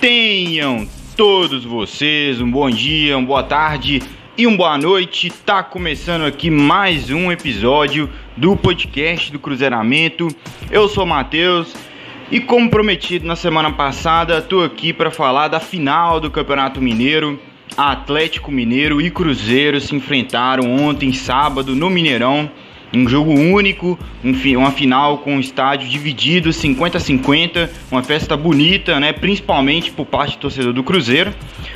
Tenham todos vocês um bom dia, uma boa tarde e uma boa noite. Tá começando aqui mais um episódio do podcast do Cruzeiramento. Eu sou Matheus e como prometido na semana passada, tô aqui para falar da final do Campeonato Mineiro. Atlético Mineiro e Cruzeiro se enfrentaram ontem, sábado, no Mineirão. Um jogo único, um, uma final com o estádio dividido 50 a 50, uma festa bonita, né, principalmente por parte do torcedor do Cruzeiro.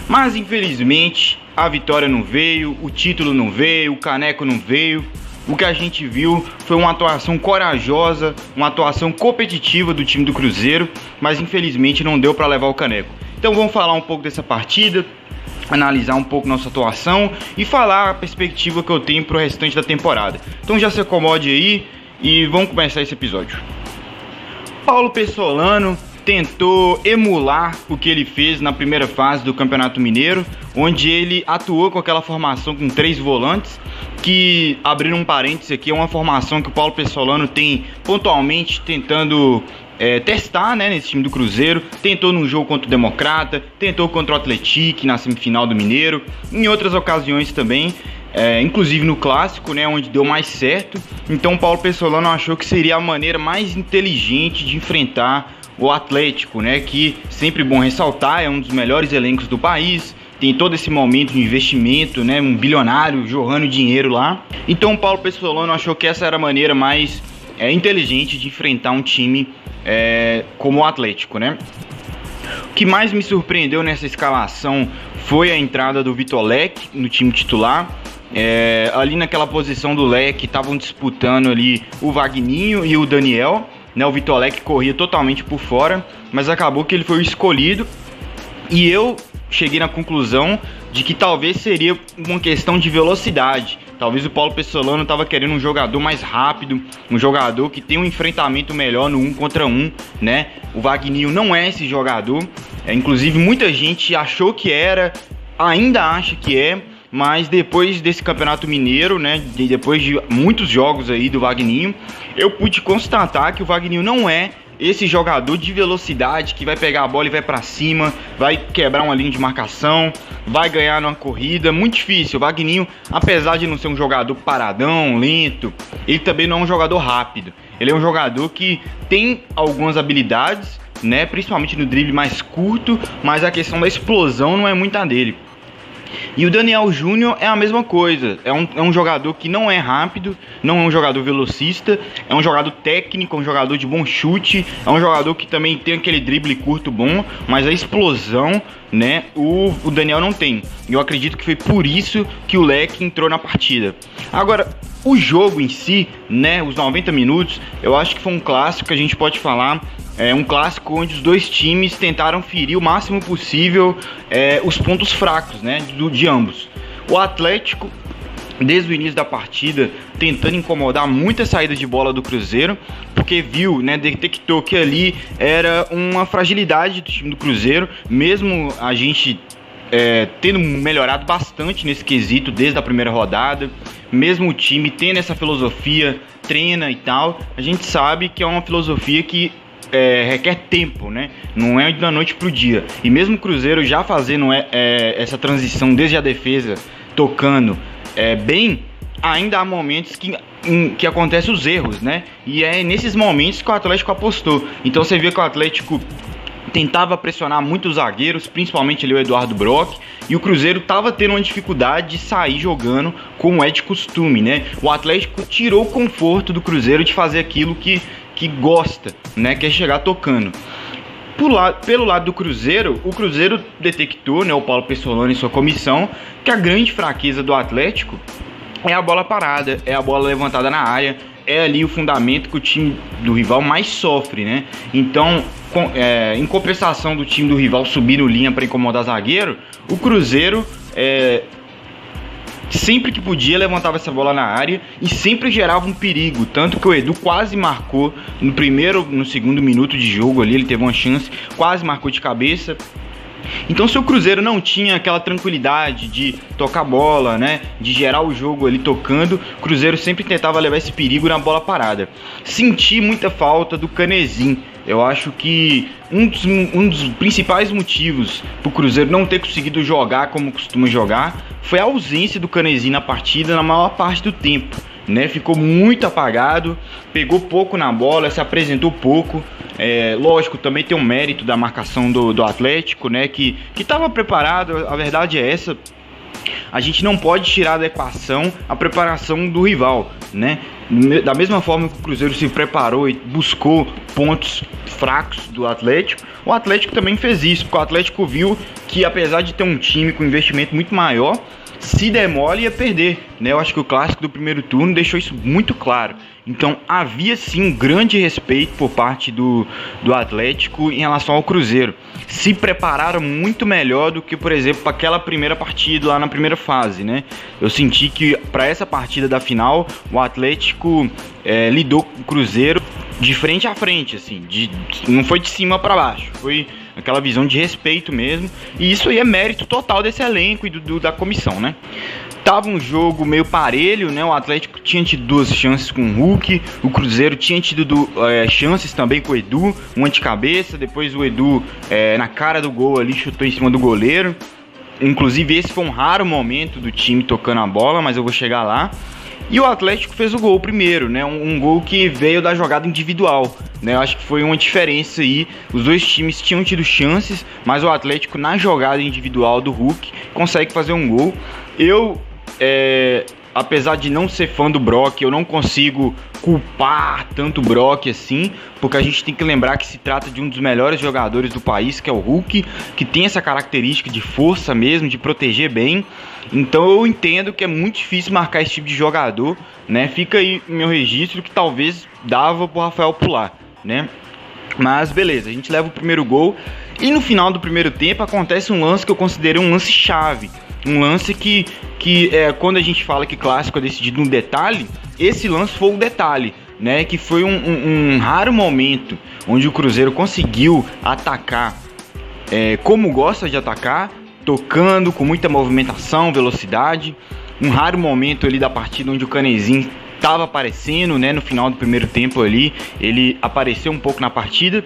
Mas infelizmente a vitória não veio, o título não veio, o caneco não veio. O que a gente viu foi uma atuação corajosa, uma atuação competitiva do time do Cruzeiro, mas infelizmente não deu para levar o caneco. Então vamos falar um pouco dessa partida, analisar um pouco nossa atuação e falar a perspectiva que eu tenho para o restante da temporada. Então já se acomode aí e vamos começar esse episódio. Paulo Pessolano tentou emular o que ele fez na primeira fase do Campeonato Mineiro, onde ele atuou com aquela formação com três volantes, que, abrindo um parênteses aqui, é uma formação que o Paulo Pessolano tem pontualmente tentando é, testar né, nesse time do Cruzeiro. Tentou num jogo contra o Democrata, tentou contra o Atlético na semifinal do Mineiro, em outras ocasiões também. É, inclusive no clássico, né, onde deu mais certo. Então o Paulo Pessolano achou que seria a maneira mais inteligente de enfrentar o Atlético, né, que sempre bom ressaltar é um dos melhores elencos do país. Tem todo esse momento de investimento, né, um bilionário jorrando dinheiro lá. Então o Paulo Pessolano achou que essa era a maneira mais é, inteligente de enfrentar um time é, como o Atlético, né? O que mais me surpreendeu nessa escalação foi a entrada do Vitor Leque no time titular. É, ali naquela posição do Leque estavam disputando ali o Vagninho e o Daniel. Né, o Vitor Leque corria totalmente por fora, mas acabou que ele foi escolhido. E eu cheguei na conclusão de que talvez seria uma questão de velocidade. Talvez o Paulo Pessolano estava querendo um jogador mais rápido, um jogador que tem um enfrentamento melhor no um contra um, né? O Wagninho não é esse jogador. É, inclusive, muita gente achou que era, ainda acha que é, mas depois desse Campeonato Mineiro, né, depois de muitos jogos aí do Wagninho, eu pude constatar que o Wagninho não é esse jogador de velocidade que vai pegar a bola e vai para cima, vai quebrar uma linha de marcação, vai ganhar numa corrida, muito difícil. O Vagninho, apesar de não ser um jogador paradão, lento, ele também não é um jogador rápido. Ele é um jogador que tem algumas habilidades, né, principalmente no drible mais curto, mas a questão da explosão não é muita dele. E o Daniel Júnior é a mesma coisa. É um, é um jogador que não é rápido, não é um jogador velocista, é um jogador técnico, é um jogador de bom chute, é um jogador que também tem aquele drible curto bom, mas a explosão, né, o, o Daniel não tem. Eu acredito que foi por isso que o Leque entrou na partida. Agora, o jogo em si, né, os 90 minutos, eu acho que foi um clássico que a gente pode falar é um clássico onde os dois times tentaram ferir o máximo possível é, os pontos fracos né, do, de ambos. O Atlético, desde o início da partida, tentando incomodar muita saída de bola do Cruzeiro, porque viu, né, detectou que ali era uma fragilidade do time do Cruzeiro, mesmo a gente é, tendo melhorado bastante nesse quesito desde a primeira rodada, mesmo o time tendo essa filosofia, treina e tal, a gente sabe que é uma filosofia que é, requer tempo, né? Não é da noite pro dia. E mesmo o Cruzeiro já fazendo é, é, essa transição desde a defesa, tocando é, bem, ainda há momentos que, que acontecem os erros, né? E é nesses momentos que o Atlético apostou. Então você vê que o Atlético tentava pressionar muito os zagueiros, principalmente ali o Eduardo Brock, e o Cruzeiro estava tendo uma dificuldade de sair jogando como é de costume, né? O Atlético tirou o conforto do Cruzeiro de fazer aquilo que que gosta, né, que é chegar tocando. Pelo lado do Cruzeiro, o Cruzeiro detectou, né, o Paulo Pessolano e sua comissão, que a grande fraqueza do Atlético é a bola parada, é a bola levantada na área, é ali o fundamento que o time do rival mais sofre, né? Então, com, é, em compensação do time do rival subir no linha para incomodar zagueiro, o Cruzeiro é, sempre que podia levantava essa bola na área e sempre gerava um perigo, tanto que o Edu quase marcou no primeiro, no segundo minuto de jogo ali, ele teve uma chance, quase marcou de cabeça. Então, se o Cruzeiro não tinha aquela tranquilidade de tocar bola, né, de gerar o jogo ali tocando, o Cruzeiro sempre tentava levar esse perigo na bola parada. Senti muita falta do Canezin Eu acho que um dos, um dos principais motivos para o Cruzeiro não ter conseguido jogar como costuma jogar foi a ausência do Canezinho na partida na maior parte do tempo. Né, ficou muito apagado, pegou pouco na bola, se apresentou pouco. É, lógico, também tem um mérito da marcação do, do Atlético, né, que estava preparado, a verdade é essa, a gente não pode tirar da equação a preparação do rival, né? Da mesma forma que o Cruzeiro se preparou e buscou pontos fracos do Atlético, o Atlético também fez isso, porque o Atlético viu que apesar de ter um time com investimento muito maior, se demole ia perder, né? Eu acho que o clássico do primeiro turno deixou isso muito claro. Então havia sim um grande respeito por parte do, do Atlético em relação ao Cruzeiro. Se prepararam muito melhor do que, por exemplo, para aquela primeira partida lá na primeira fase, né? Eu senti que para essa partida da final o Atlético é, lidou com o Cruzeiro de frente a frente, assim, de, não foi de cima para baixo, foi aquela visão de respeito mesmo. E isso aí é mérito total desse elenco e do, do, da comissão, né? Tava um jogo meio parelho, né? O Atlético tinha tido duas chances com o Hulk, o Cruzeiro tinha tido do, é, chances também com o Edu, um anticabeça, depois o Edu é, na cara do gol ali chutou em cima do goleiro. Inclusive esse foi um raro momento do time tocando a bola, mas eu vou chegar lá. E o Atlético fez o gol primeiro, né? Um, um, gol que veio da jogada individual, né? Eu acho que foi uma diferença aí. Os dois times tinham tido chances, mas o Atlético na jogada individual do Hulk consegue fazer um gol. Eu é, apesar de não ser fã do Brock, eu não consigo culpar tanto o Brock assim, porque a gente tem que lembrar que se trata de um dos melhores jogadores do país, que é o Hulk, que tem essa característica de força mesmo, de proteger bem. Então eu entendo que é muito difícil marcar esse tipo de jogador, né? Fica aí meu registro que talvez dava pro Rafael pular, né? Mas beleza, a gente leva o primeiro gol e no final do primeiro tempo acontece um lance que eu considero um lance chave um lance que, que é, quando a gente fala que clássico é decidido no detalhe, esse lance foi o detalhe, né? Que foi um, um, um raro momento onde o Cruzeiro conseguiu atacar é, como gosta de atacar, tocando com muita movimentação, velocidade. Um raro momento ali da partida onde o Canezinho estava aparecendo, né? No final do primeiro tempo ali, ele apareceu um pouco na partida.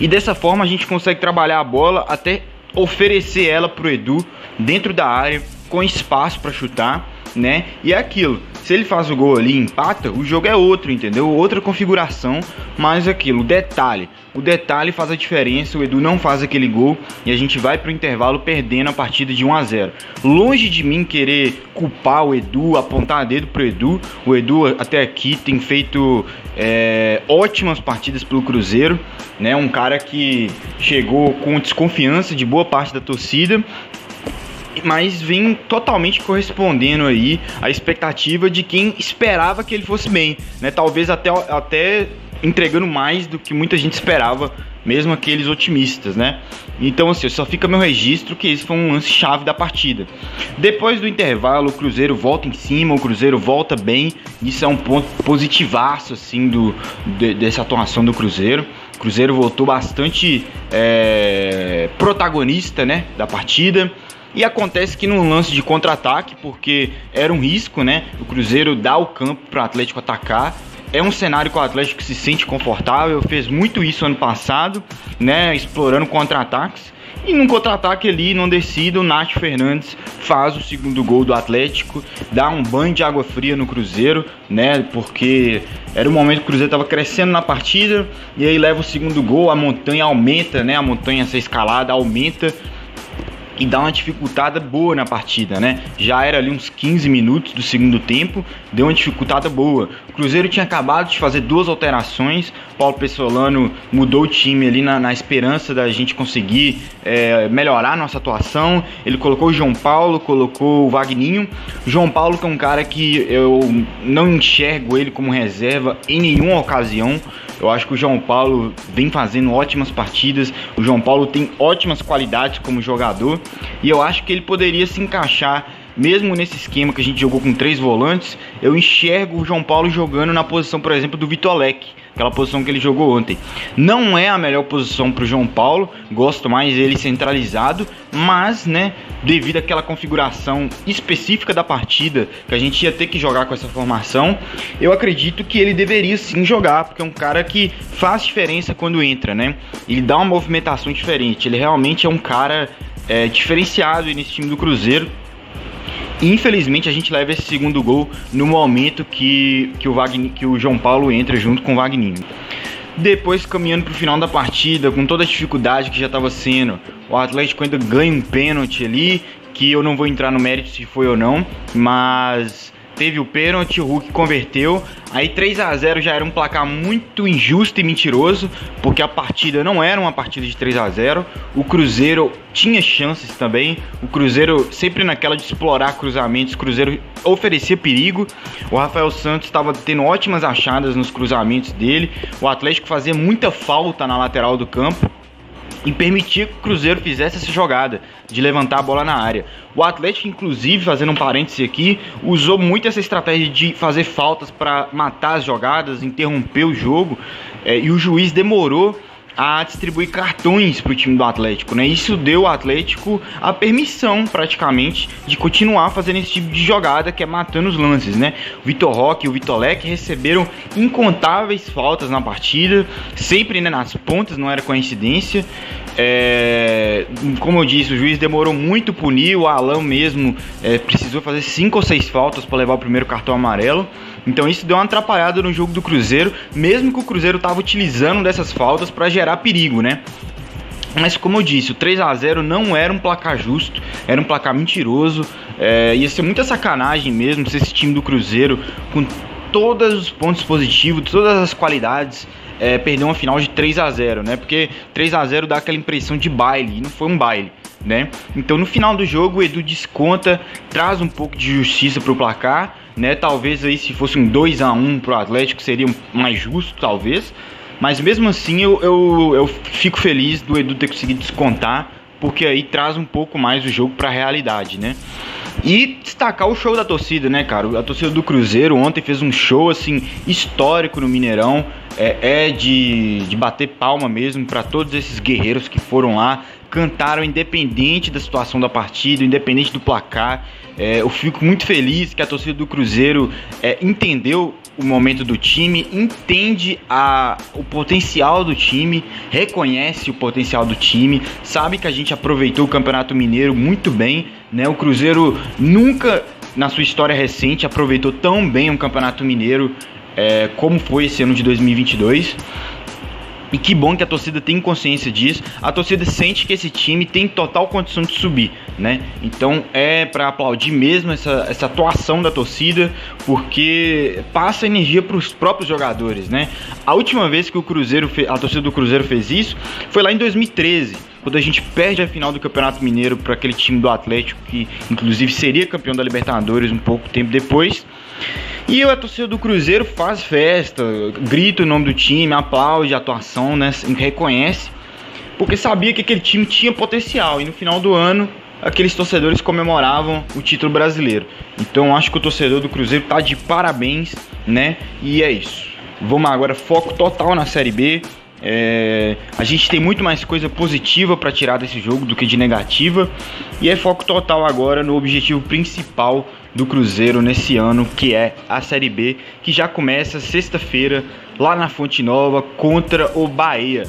E dessa forma a gente consegue trabalhar a bola até oferecer ela pro Edu dentro da área, com espaço para chutar, né? E é aquilo. Se ele faz o gol ali e empata, o jogo é outro, entendeu? Outra configuração, mas aquilo, detalhe. O detalhe faz a diferença, o Edu não faz aquele gol e a gente vai pro intervalo perdendo a partida de 1 a 0. Longe de mim querer culpar o Edu, apontar dedo pro Edu. O Edu até aqui tem feito é, ótimas partidas pelo Cruzeiro, né? Um cara que chegou com desconfiança de boa parte da torcida mas vem totalmente correspondendo aí à expectativa de quem esperava que ele fosse bem, né? Talvez até, até entregando mais do que muita gente esperava, mesmo aqueles otimistas, né? Então, assim, só fica meu registro que esse foi um lance chave da partida. Depois do intervalo, o Cruzeiro volta em cima, o Cruzeiro volta bem. Isso é um ponto positivaço, assim, do, de, dessa atuação do Cruzeiro. O Cruzeiro voltou bastante é, protagonista, né, da partida. E acontece que num lance de contra-ataque, porque era um risco, né? O Cruzeiro dá o campo para o Atlético atacar. É um cenário que o Atlético se sente confortável, fez muito isso ano passado, né? Explorando contra-ataques. E num contra-ataque ali, não decida, o Nath Fernandes faz o segundo gol do Atlético, dá um banho de água fria no Cruzeiro, né? Porque era o momento que o Cruzeiro estava crescendo na partida, e aí leva o segundo gol, a montanha aumenta, né? A montanha, essa escalada aumenta e dá uma dificultada boa na partida, né? Já era ali uns 15 minutos do segundo tempo, deu uma dificultada boa. O Cruzeiro tinha acabado de fazer duas alterações, Paulo Pessolano mudou o time ali na, na esperança da gente conseguir é, melhorar nossa atuação. Ele colocou o João Paulo, colocou o Vagninho. João Paulo que é um cara que eu não enxergo ele como reserva em nenhuma ocasião. Eu acho que o João Paulo vem fazendo ótimas partidas. O João Paulo tem ótimas qualidades como jogador e eu acho que ele poderia se encaixar mesmo nesse esquema que a gente jogou com três volantes, eu enxergo o João Paulo jogando na posição, por exemplo, do Vitor Leque aquela posição que ele jogou ontem. Não é a melhor posição para o João Paulo, gosto mais dele centralizado, mas, né, devido àquela configuração específica da partida, que a gente ia ter que jogar com essa formação, eu acredito que ele deveria sim jogar, porque é um cara que faz diferença quando entra, né? Ele dá uma movimentação diferente, ele realmente é um cara é, diferenciado nesse time do Cruzeiro Infelizmente a gente leva esse segundo gol no momento que, que, o, Wagner, que o João Paulo entra junto com o Wagner. Depois, caminhando para o final da partida, com toda a dificuldade que já estava sendo, o Atlético ainda ganha um pênalti ali, que eu não vou entrar no mérito se foi ou não, mas teve o pênalti, o Hulk converteu. Aí 3 a 0 já era um placar muito injusto e mentiroso, porque a partida não era uma partida de 3 a 0. O Cruzeiro tinha chances também. O Cruzeiro sempre naquela de explorar cruzamentos, o Cruzeiro oferecia perigo. O Rafael Santos estava tendo ótimas achadas nos cruzamentos dele. O Atlético fazia muita falta na lateral do campo e permitia que o Cruzeiro fizesse essa jogada de levantar a bola na área. O Atlético, inclusive, fazendo um parêntese aqui, usou muito essa estratégia de fazer faltas para matar as jogadas, interromper o jogo, é, e o juiz demorou a distribuir cartões para o time do Atlético, né? Isso deu ao Atlético a permissão, praticamente, de continuar fazendo esse tipo de jogada que é matando os lances, né? O Vitor Roque e o Vitor Leque receberam incontáveis faltas na partida, sempre né, nas pontas, não era coincidência. É, como eu disse, o juiz demorou muito punir, o Alan mesmo é, precisou fazer cinco ou seis faltas para levar o primeiro cartão amarelo. Então isso deu uma atrapalhada no jogo do Cruzeiro, mesmo que o Cruzeiro estava utilizando dessas faltas para gerar perigo, né? Mas como eu disse, o 3 a 0 não era um placar justo, era um placar mentiroso. É, ia ser muita sacanagem mesmo se esse time do Cruzeiro, com todos os pontos positivos, todas as qualidades, é, perder uma final de 3 a 0 né? Porque 3 a 0 dá aquela impressão de baile, e não foi um baile. Né? Então no final do jogo o Edu desconta, traz um pouco de justiça para o placar né? Talvez aí se fosse um 2 a 1 pro Atlético seria mais justo, talvez. Mas mesmo assim eu, eu, eu fico feliz do Edu ter conseguido descontar, porque aí traz um pouco mais o jogo para a realidade, né? E destacar o show da torcida, né, cara? A torcida do Cruzeiro ontem fez um show assim histórico no Mineirão. É, é de, de bater palma mesmo para todos esses guerreiros que foram lá, cantaram independente da situação da partida, independente do placar. É, eu fico muito feliz que a torcida do Cruzeiro é, entendeu o momento do time, entende a, o potencial do time, reconhece o potencial do time, sabe que a gente aproveitou o Campeonato Mineiro muito bem, né? O Cruzeiro nunca na sua história recente aproveitou tão bem um Campeonato Mineiro é, como foi esse ano de 2022. E que bom que a torcida tem consciência disso. A torcida sente que esse time tem total condição de subir, né? Então é para aplaudir mesmo essa, essa atuação da torcida, porque passa energia para os próprios jogadores, né? A última vez que o Cruzeiro, a torcida do Cruzeiro fez isso foi lá em 2013 quando a gente perde a final do Campeonato Mineiro para aquele time do Atlético, que inclusive seria campeão da Libertadores um pouco tempo depois. E a torcida do Cruzeiro faz festa, grita o nome do time, aplaude a atuação, né? Reconhece, porque sabia que aquele time tinha potencial. E no final do ano, aqueles torcedores comemoravam o título brasileiro. Então acho que o torcedor do Cruzeiro tá de parabéns, né? E é isso. Vamos agora, foco total na Série B. É, a gente tem muito mais coisa positiva para tirar desse jogo do que de negativa. E é foco total agora no objetivo principal do Cruzeiro nesse ano, que é a Série B, que já começa sexta-feira lá na Fonte Nova contra o Bahia.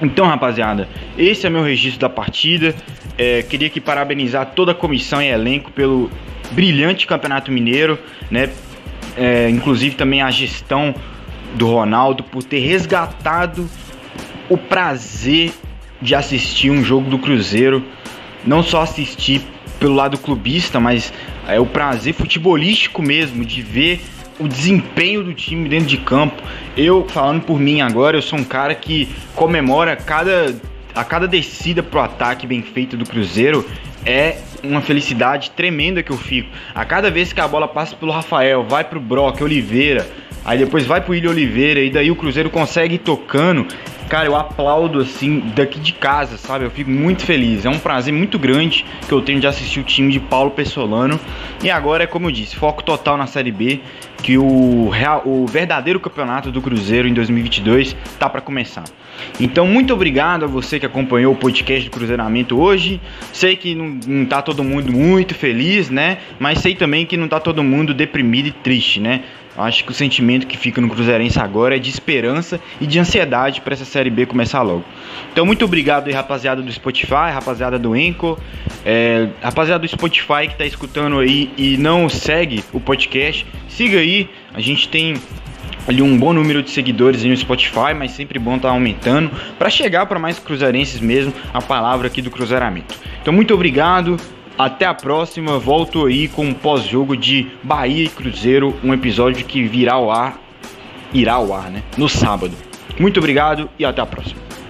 Então, rapaziada, esse é meu registro da partida. É, queria que parabenizar toda a comissão e elenco pelo brilhante Campeonato Mineiro, né? É, inclusive também a gestão do Ronaldo por ter resgatado o prazer de assistir um jogo do Cruzeiro, não só assistir pelo lado clubista, mas é o prazer futebolístico mesmo de ver o desempenho do time dentro de campo. Eu, falando por mim agora, eu sou um cara que comemora cada, a cada descida pro ataque bem feito do Cruzeiro. É uma felicidade tremenda que eu fico. A cada vez que a bola passa pelo Rafael, vai pro Brock, Oliveira, aí depois vai pro Ilha Oliveira, e daí o Cruzeiro consegue ir tocando. cara, eu aplaudo assim daqui de casa, sabe? Eu fico muito feliz. É um prazer muito grande que eu tenho de assistir o time de Paulo Pessolano. E agora é como eu disse, foco total na Série B, que o, real, o verdadeiro campeonato do Cruzeiro em 2022 tá para começar. Então, muito obrigado a você que acompanhou o podcast do Cruzeiramento hoje. Sei que não, não tá todo mundo muito feliz, né? Mas sei também que não tá todo mundo deprimido e triste, né? Acho que o sentimento que fica no Cruzeirense agora é de esperança e de ansiedade para essa Série B começar logo. Então, muito obrigado aí, rapaziada do Spotify, rapaziada do Enco, é, rapaziada do Spotify que está escutando aí e não segue o podcast, siga aí. A gente tem ali um bom número de seguidores no Spotify, mas sempre bom estar tá aumentando para chegar para mais cruzeirenses mesmo a palavra aqui do cruzeiramento. Então, muito obrigado. Até a próxima, volto aí com um pós-jogo de Bahia e Cruzeiro, um episódio que virá ao ar, irá ao ar, né? No sábado. Muito obrigado e até a próxima.